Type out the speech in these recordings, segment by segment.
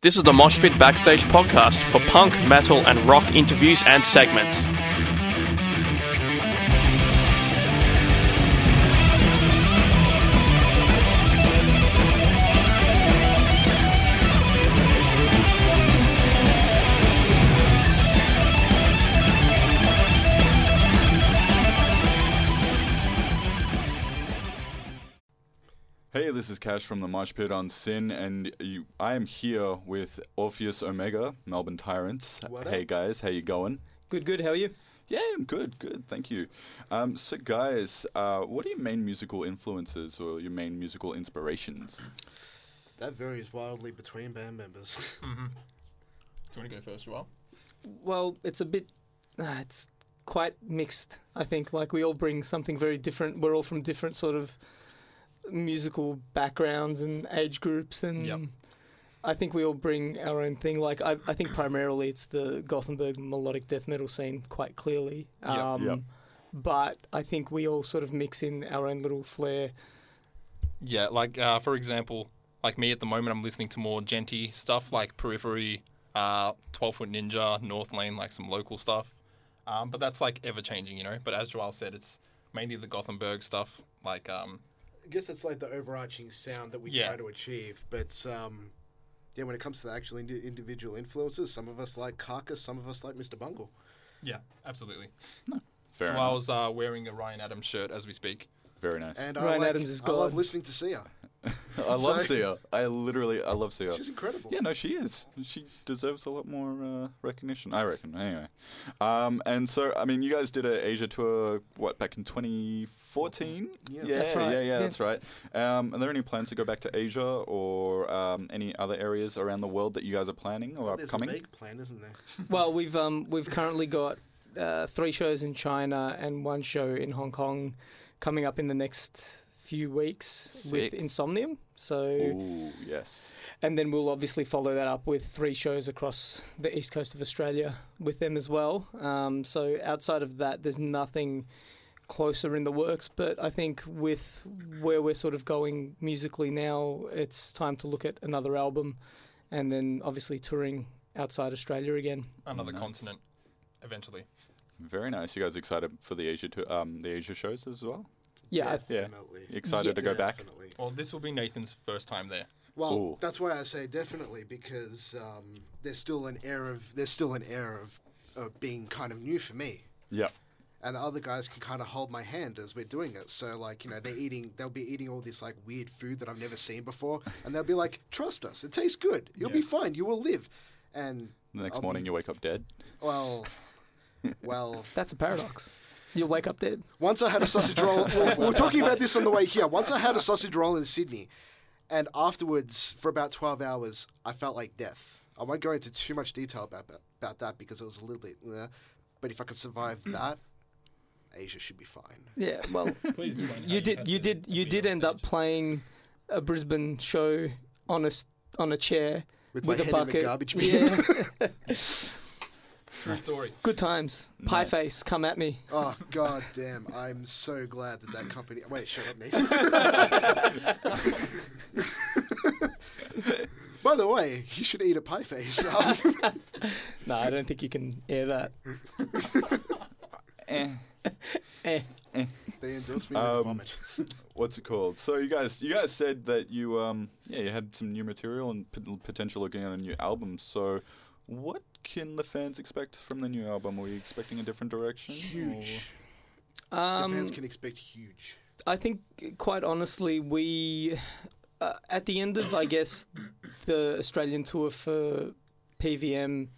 This is the Moshpit Backstage podcast for punk, metal, and rock interviews and segments. Kash from the Mosh Pit on SYN, and you, I am here with Orpheus Omega, Melbourne Tyrants. What hey up? guys, how you going? Good, good. How are you? Yeah, I'm good, good, thank you. Um, so guys, uh, what are your main musical influences or your main musical inspirations? That varies wildly between band members. Do you want to go first, Joao? Well, it's a bit. Uh, it's quite mixed. I think. Like we all bring something very different. We're all from different sort of musical backgrounds and age groups, and Yep. I think we all bring our own thing. Like I, I think primarily it's the Gothenburg melodic death metal scene, quite clearly. Yep. Um, Yep. But I think we all sort of mix in our own little flair. Yeah, like uh, for example, like me at the moment, I'm listening to more djenty stuff like Periphery, uh, 12 Foot Ninja, North Lane, like some local stuff. Um, but that's like ever changing, you know. But as Joao said, it's mainly the Gothenburg stuff. Like, um, I guess that's like the overarching sound that we Yeah. try to achieve. But um, yeah, when it comes to the actual indi- individual influences, some of us like Carcass, some of us like Mr. Bungle. yeah, absolutely. No. Fair Joao's enough. uh, wearing a Ryan Adams shirt as we speak. Very nice. And I, Ryan like, Adams is god I love listening to Sia. I love so- Sia. I literally, I love Sia. She's incredible. Yeah, no, she is. She deserves a lot more uh, recognition, I reckon. Anyway, um, and so I mean, you guys did a Asia tour, what back in 2014? Yeah. yeah, That's right, yeah, yeah, yeah. that's right. Um, are there any plans to go back to Asia or um, any other areas around the world that you guys are planning or Well, there's upcoming? a vague plan, isn't there? Well, we've um we've currently got uh, three shows in China and one show in Hong Kong coming up in the next few weeks with Sick. Insomnium. So Ooh, yes. and then we'll obviously follow that up with three shows across the east coast of Australia with them as well. Um, so outside of that, there's nothing closer in the works. But I think with where we're sort of going musically now, it's time to look at another album, and then obviously touring outside Australia again. Another Nice. continent, eventually. Very nice. You guys excited for the Asia to, um, the Asia shows as well? Yeah, I- Yeah. Definitely. You excited to go back? Definitely. Well, this will be Nathan's first time there. Well, Ooh. that's why I say definitely because um, there's still an air of there's still an air of, of being kind of new for me. Yep. and the other guys can kind of hold my hand as we're doing it. So like you know they're eating, they'll be eating all this like weird food that I've never seen before, and they'll be like, "Trust us, it tastes good. You'll be fine. You will live." And The next I'll morning be- you wake up dead. well, well, That's a paradox. You'll wake up dead. once I had a sausage roll. we we were talking about this on the way here. Once I had a sausage roll in Sydney, and afterwards for about twelve hours, I felt like death. I won't go into too much detail about that, about that because it was a little bit. Uh, but if I could survive that, Asia should be fine. Yeah, well, Please you you did you did you did end up playing a Brisbane show on a on a chair With, with my a head bucket. in a garbage bin. Yeah, True story. good times. Pie Nice. face, come at me. Oh god damn! I'm so glad that that company. Wait, shut up, Nathan. By the way, you should eat a pie face. Um, No, I don't think you can air that. Eh. Eh. they endorsed me with Um, vomit. What's it called? So you guys, you guys said that you, um, yeah, you had some new material and pot- potential looking at a new album. So, what can the fans expect from the new album? Are we expecting a different direction? Huge. the Um, fans can expect huge. I think, quite honestly, we uh, at the end of I guess the Australian tour for PVM,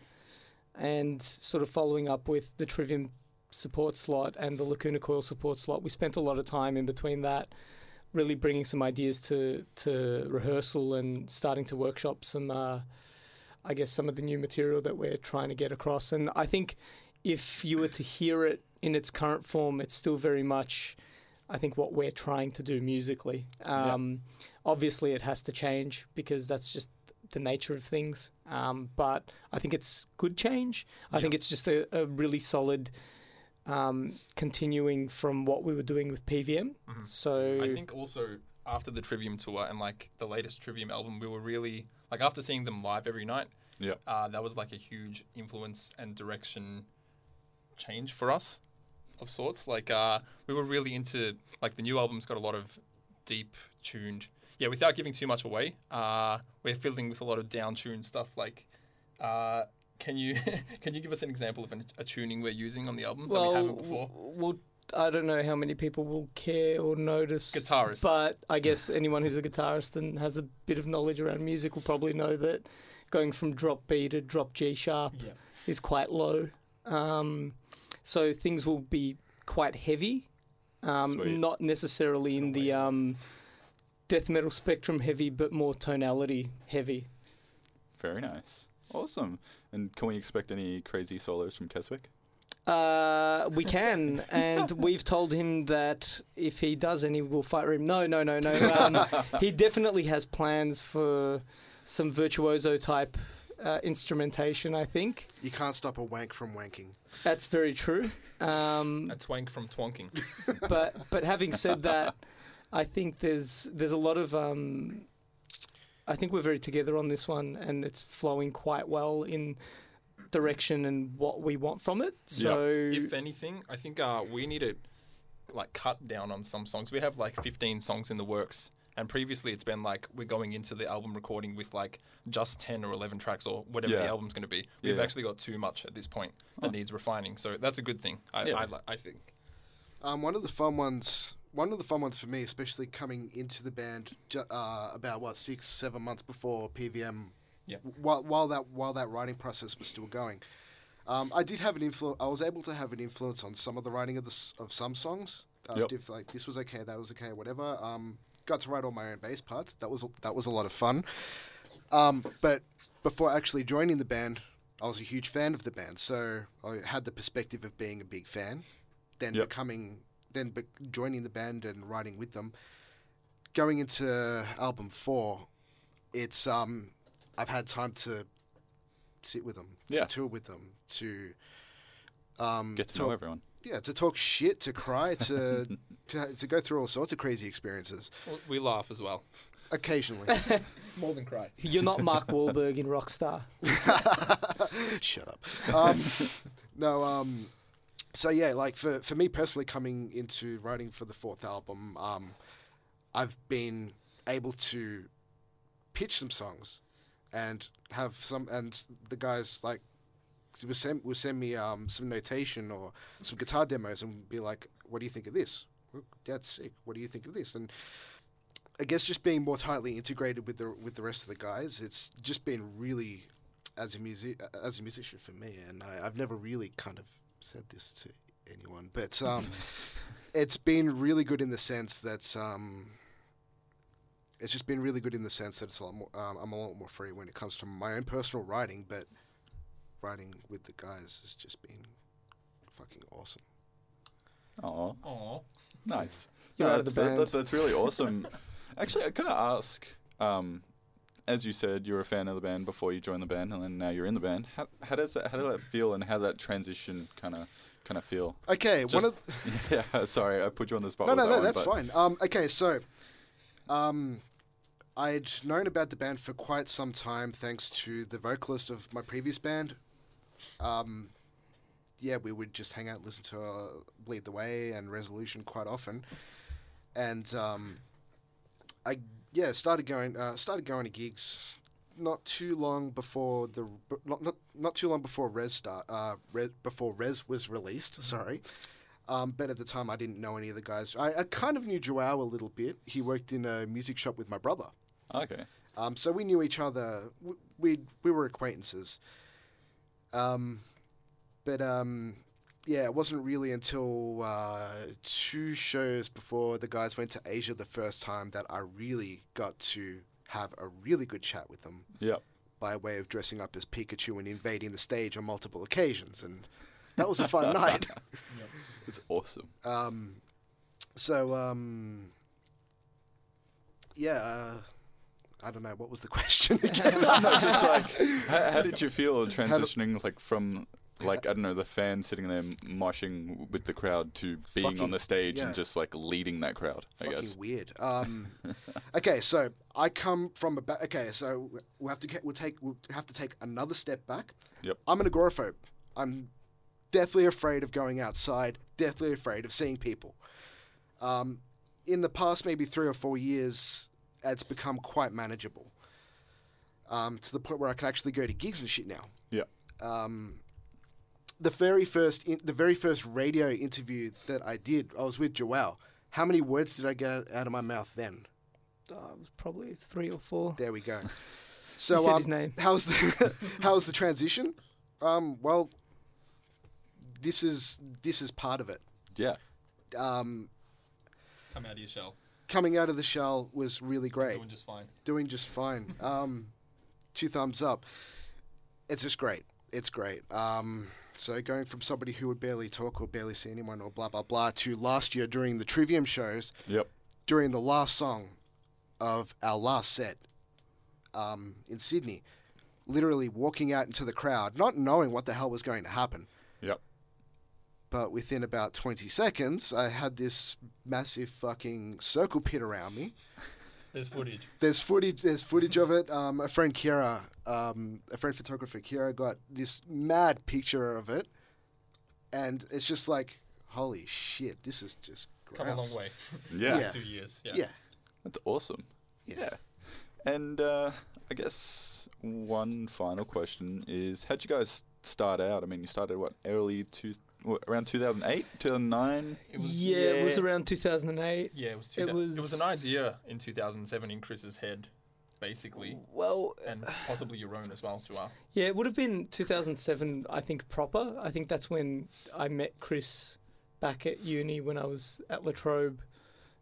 and sort of following up with the Trivium support slot and the Lacuna Coil support slot, we spent a lot of time in between that, really bringing some ideas to to rehearsal and starting to workshop some, uh, I guess, some of the new material that we're trying to get across. And I think if you were to hear it in its current form, it's still very much. I think what we're trying to do musically. Um, Obviously, it has to change because that's just the nature of things. Um, but I think it's good change. I Yeah. think it's just a, a really solid um, continuing from what we were doing with PVM. Mhm. So I think also after the Trivium tour and like the latest Trivium album, we were really like after seeing them live every night. Yeah. Uh, that was like a huge influence and direction change for us, of sorts. Like uh, we were really into like the new album's got a lot of deep tuned. Yeah, without giving too much away, uh, we're filling with a lot of down tuned stuff. Like, uh, can you can you give us an example of an, a tuning we're using on the album that we haven't before? w- well, I don't know how many people will care or notice. Guitarists. But I guess anyone who's a guitarist and has a bit of knowledge around music will probably know that going from drop B to drop G sharp Yeah. is quite low. Um, so things will be quite heavy, um, not necessarily in the um, death metal spectrum heavy, but more tonality heavy. Very nice. Awesome. And can we expect any crazy solos from Keswick? Uh, we can, and we've told him that if he does any, we'll fire him. No, no, no, no. Um, he definitely has plans for some virtuoso type uh, instrumentation. I think You can't stop a wank from wanking. that's very true. Um, A twank from twonking. but but having said that, I think there's there's a lot of um, I think we're very together on this one, and it's flowing quite well in direction and what we want from it. So if anything, I think uh, we need to like cut down on some songs. We have like 15 songs in the works, and previously it's been like we're going into the album recording with like just 10 or 11 tracks or whatever the album's going to be. We've Yeah. actually got too much at this point that Oh. needs refining. So that's a good thing. I Yeah. I, li- I think. Um, one of the fun ones, one of the fun ones for me, especially coming into the band uh, about what six, seven months before PVM. Yeah. While, while that while that writing process was still going, um, I did have an influence. I was able to have an influence on some of the writing of the s- of some songs. I was Yep. diff- like this was okay, that was okay, whatever. Um, got to write all my own bass parts. That was that was a lot of fun. Um, but before actually joining the band, I was a huge fan of the band, so I had the perspective of being a big fan. Then Yep. becoming, then be- joining the band and writing with them. Going into album four, it's um, I've had time to sit with them, Yeah. to tour with them, to um, Get to talk, know everyone. yeah, to talk shit, to cry, to to to go through all sorts of crazy experiences. We laugh as well. Occasionally, More than cry. you're not Mark Wahlberg in Rockstar. Shut up. Um, no, um, so yeah, like for, for me personally, coming into writing for the fourth album, um, I've been able to pitch some songs and have some, and the guys like will send will send me um, some notation or some guitar demos and be like, "What do you think of this? That's sick. What do you think of this?" And I guess just being more tightly integrated with the with the rest of the guys, it's just been really as a music as a musician for me, and I, I've never really kind of said this to anyone, but um, it's been really good in the sense that um, it's just been really good in the sense that it's a lot more. Um, I'm a lot more free when it comes to my own personal writing, but writing with the guys has just been fucking awesome. Oh, Aww. nice. You're No, out of the that's, that- band. that- that's really awesome. Actually, I gotta ask. Um, as you said, you were a fan of the band before you joined the band, and then now you're in the band. How, how does that, how does that feel, and how that transition kind of kind of feel? Okay, Just- one of yeah, sorry, I put you on the spot. no, no, that no, one, that's but- fine. Um, okay, so um, I'd known about the band for quite some time, thanks to the vocalist of my previous band. Um, yeah, we would just hang out, listen to uh, Bleed the Way and Resolution quite often, and um, I yeah started going uh, started going to gigs not too long before the not not, not too long before Res start uh Res, before Res was released. Sorry. Um, but at the time, I didn't know any of the guys. I, I kind of knew Joao a little bit. He worked in a music shop with my brother. Okay. Um, so we knew each other. We we, we were acquaintances. Um, but um, yeah, it wasn't really until uh, two shows before the guys went to Asia the first time that I really got to have a really good chat with them Yep. by way of dressing up as Pikachu and invading the stage on multiple occasions, and that was a fun night. It's awesome. Um, so um, yeah, uh, I don't know what was the question again. no, just like how, how did you feel transitioning like from like I don't know, the fans sitting there moshing with the crowd to being on the stage yeah. and just like leading that crowd. I Fucking guess. weird. Um, okay, so I come from a ba- okay, so we'll have to get, we'll take we'll have to take another step back. Yep. I'm an agoraphobe. I'm deathly afraid of going outside. Deathly afraid of seeing people. Um, in the past, maybe three or four years, it's become quite manageable. Um, to the point where I can actually go to gigs and shit now. Yeah. Um, the very first in, the very first radio interview that I did, I was with Joao. How many words did I get out of my mouth then? Uh, it was probably three or four. There we go. So said um, his name. how's the how's the transition? Um, well, this is this is part of it. Yeah. Um, Come out of your shell. Coming out of the shell was really great. Doing just fine. Doing just fine. Um, two thumbs up. It's just great. It's great. Um, so going from somebody who would barely talk or barely see anyone or blah blah blah to last year during the Trivium shows, Yep. during the last song of our last set um, in Sydney, literally walking out into the crowd, not knowing what the hell was going to happen. Yep. But within about 20 seconds, I had this massive fucking circle pit around me. There's footage. There's footage. There's footage of it. Um, a friend Kira, um, a friend photographer Kira, got this mad picture of it, and it's just like, holy shit, this is just Come a long way. Yeah. Yeah. Two years. Yeah. Yeah. That's awesome. Yeah. Yeah. And uh, I guess one final question is: How'd you guys start out? I mean, you started what early two, what, around two thousand eight, two thousand nine. It was. yeah, it was around 2008. Yeah, it was. It Two, it was. an was- idea in 2007 in Chris's head, basically, Well, and possibly your own as well, Joao. yeah, it would have been 2007, I think, proper. I think that's when I met Chris back at uni when I was at La Trobe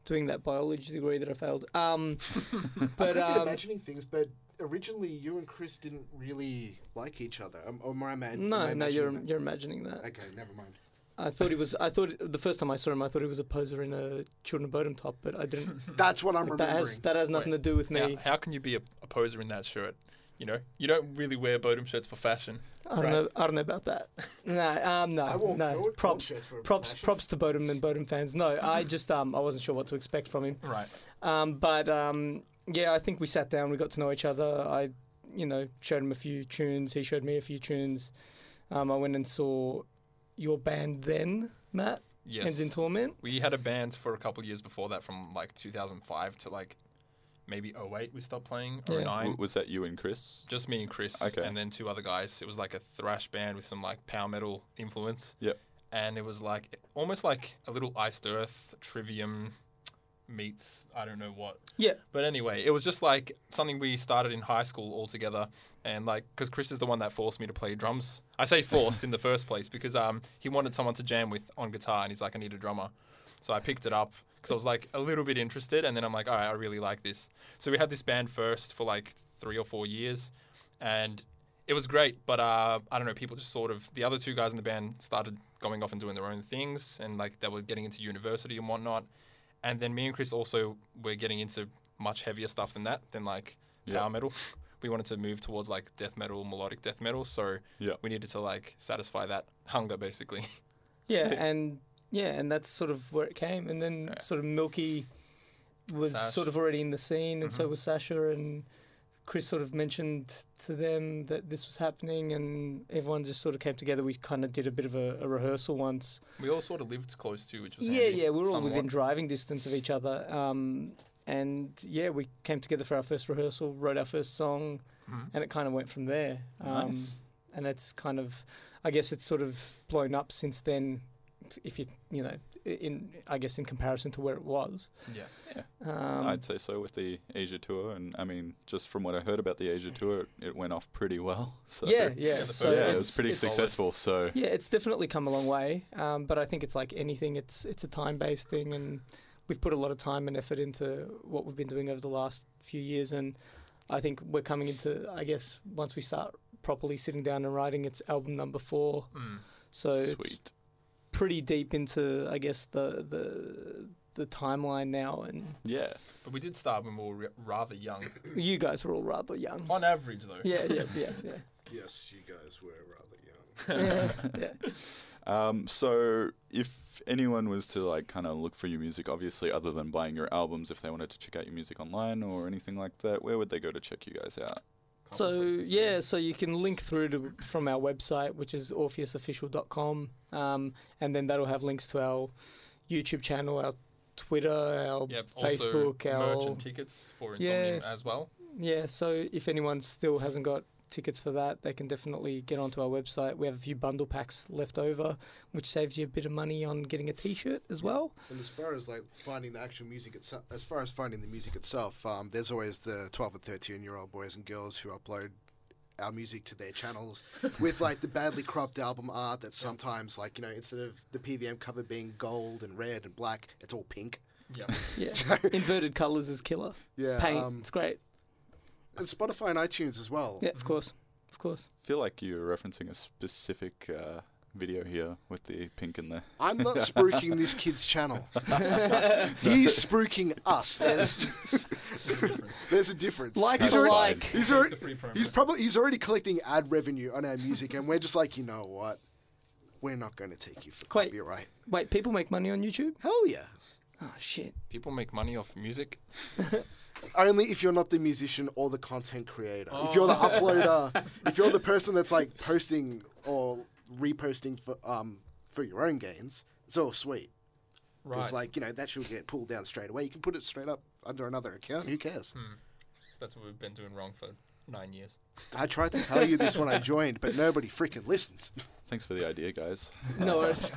doing that biology degree that I failed. Um, but I could be um, imagining things, but originally you and Chris didn't really like each other. Um, or am I, ima- am no, I no, you're imagining you're imagining that. that? Okay, never mind. I thought he was. I thought the first time I saw him, I thought he was a poser in a Children of Bodom top, but I didn't. That's what I'm that remembering. has that has nothing to do with me. How, how can you be a, a poser in that shirt? You know, you don't really wear Bodom shirts for fashion. I don't Right. know. I don't know about that. no, um, I no, wore no. cold- Props, cold shirts for props, fashion. props to Bodom and Bodom fans. No, I just um, I wasn't sure what to expect from him. Right. Um, but um, yeah, I think we sat down, we got to know each other. I, you know, showed him a few tunes. He showed me a few tunes. Um, I went and saw your band then, Matt, Yes. Ends in Torment. We had a band for a couple of years before that, from like 2005 to like maybe 08 we stopped playing, or Yeah. 09. W- was that you and Chris? Just me and Chris, Okay. and then two other guys. It was like a thrash band with some like power metal influence. Yep. And it was like almost like a little iced earth trivium meets I don't know what. Yeah. But anyway, it was just like something we started in high school all together, and like because Chris is the one that forced me to play drums. I say forced in the first place because um he wanted someone to jam with on guitar, and he's like I need a drummer, so I picked it up because I was like a little bit interested, and then I'm like all right I really like this. So we had this band first for like three or four years, and it was great. But uh, I don't know, people just sort of the other two guys in the band started going off and doing their own things, and like they were getting into university and whatnot. And then me and Chris also were getting into much heavier stuff than that, than like Yeah. power metal. We wanted to move towards like death metal, melodic death metal. So Yeah. we needed to like satisfy that hunger, basically. Yeah, and yeah, and that's sort of where it came. And then Yeah. sort of Milky was Sash. sort of already in the scene, and so Mhm. was Sasha. And Chris sort of mentioned to them that this was happening, and everyone just sort of came together. We kind of did a bit of a, a rehearsal once. We all sort of lived close to, which was Yeah, handy, yeah, we were all somewhat. within driving distance of each other. Um, and yeah, we came together for our first rehearsal, wrote our first song, Mhm. and it kind of went from there. Um, Nice. And it's kind of, I guess it's sort of blown up since then. If you, you know, in I guess in comparison to where it was. Yeah. Um, I'd say so with the Asia tour, and I mean, just from what I heard about the Asia tour, it, it went off pretty well. So yeah, yeah. Yeah, so yeah, it was pretty it's- solid. successful. So Yeah, it's definitely come a long way. Um, but I think it's like anything. It's it's a time based thing, and we've put a lot of time and effort into what we've been doing over the last few years. And I think we're coming into. I guess once we start properly sitting down and writing, it's album number four. Mm. So it's sweet. Pretty deep into. I guess the the the timeline now. And Yeah, But we did start when we were ra- rather young. you guys were all rather young. On average, though. Yeah, yeah, yeah, yeah. Yes, you guys were rather young. Yeah, yeah. Um, so if anyone was to like kind of look for your music, obviously other than buying your albums, if they wanted to check out your music online or anything like that, where would they go to check you guys out? So yeah, so you can link through to from our website, which is orpheusofficial.com, um, and then that'll have links to our YouTube channel, our Twitter, our Yep. Facebook, also our merch and tickets for Yeah. As well. yeah. So if anyone still hasn't got tickets for that, they can definitely get onto our website. We have a few bundle packs left over, which saves you a bit of money on getting a T-shirt as well. And as far as like finding the actual music itself, as far as finding the music itself, um, there's always the 12 and 13 year old boys and girls who upload our music to their channels with like the badly cropped album art that sometimes like you know instead of the PVM cover being gold and red and black, it's all pink. Yep. Yeah, inverted colors is killer. Yeah, Paint, um, it's great. And Spotify and iTunes as well. Yeah, of course, of course. I feel like you're referencing a specific uh, video here with the pink in there. I'm not spooking this kid's channel. He's spooking us. There's, there's a difference. Like he's already, like. He's already, he's probably he's already collecting ad revenue on our music, and we're just like, you know what? We're not going to take you for Wait. copyright. Wait, people make money on YouTube? Hell yeah! Oh shit. People make money off music. Only if you're not the musician or the content creator. If you're the uploader, if you're the person that's like posting or reposting for um for your own gains, it's all sweet. Right. Because like you know that should get pulled down straight away. You can put it straight up under another account. Who cares? That's what we've been doing wrong for nine years. I tried to tell you this when I joined, but nobody freaking listens. Thanks for the idea, guys. No worries.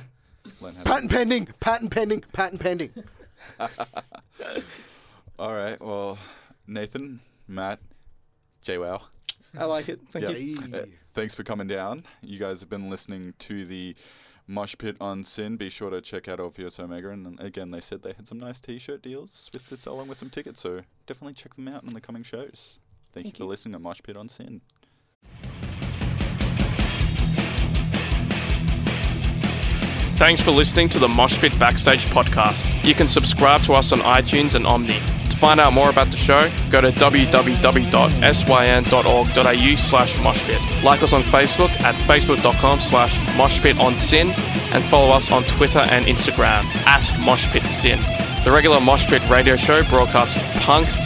Learn how to- Patent pending, patent pending, patent pending. All right. Well, Nathan, Matt, Joao. I like it. Thank Yeah. you. Uh, thanks for coming down. You guys have been listening to the Mosh Pit on SYN. Be sure to check out Orpheus Omega. And then again, they said they had some nice T-shirt deals with it, along with some tickets. So definitely check them out in the coming shows. Thank, Thank you for listening to Mosh Pit on SYN. Thanks for listening to the Moshpit Backstage podcast. You can subscribe to us on iTunes and Omny. To find out more about the show, go to www.syn.org.au slash moshpit. Like us on Facebook at facebook.com slash moshpitonsyn and follow us on Twitter and Instagram at moshpitsyn. The regular Moshpit radio show broadcasts punk,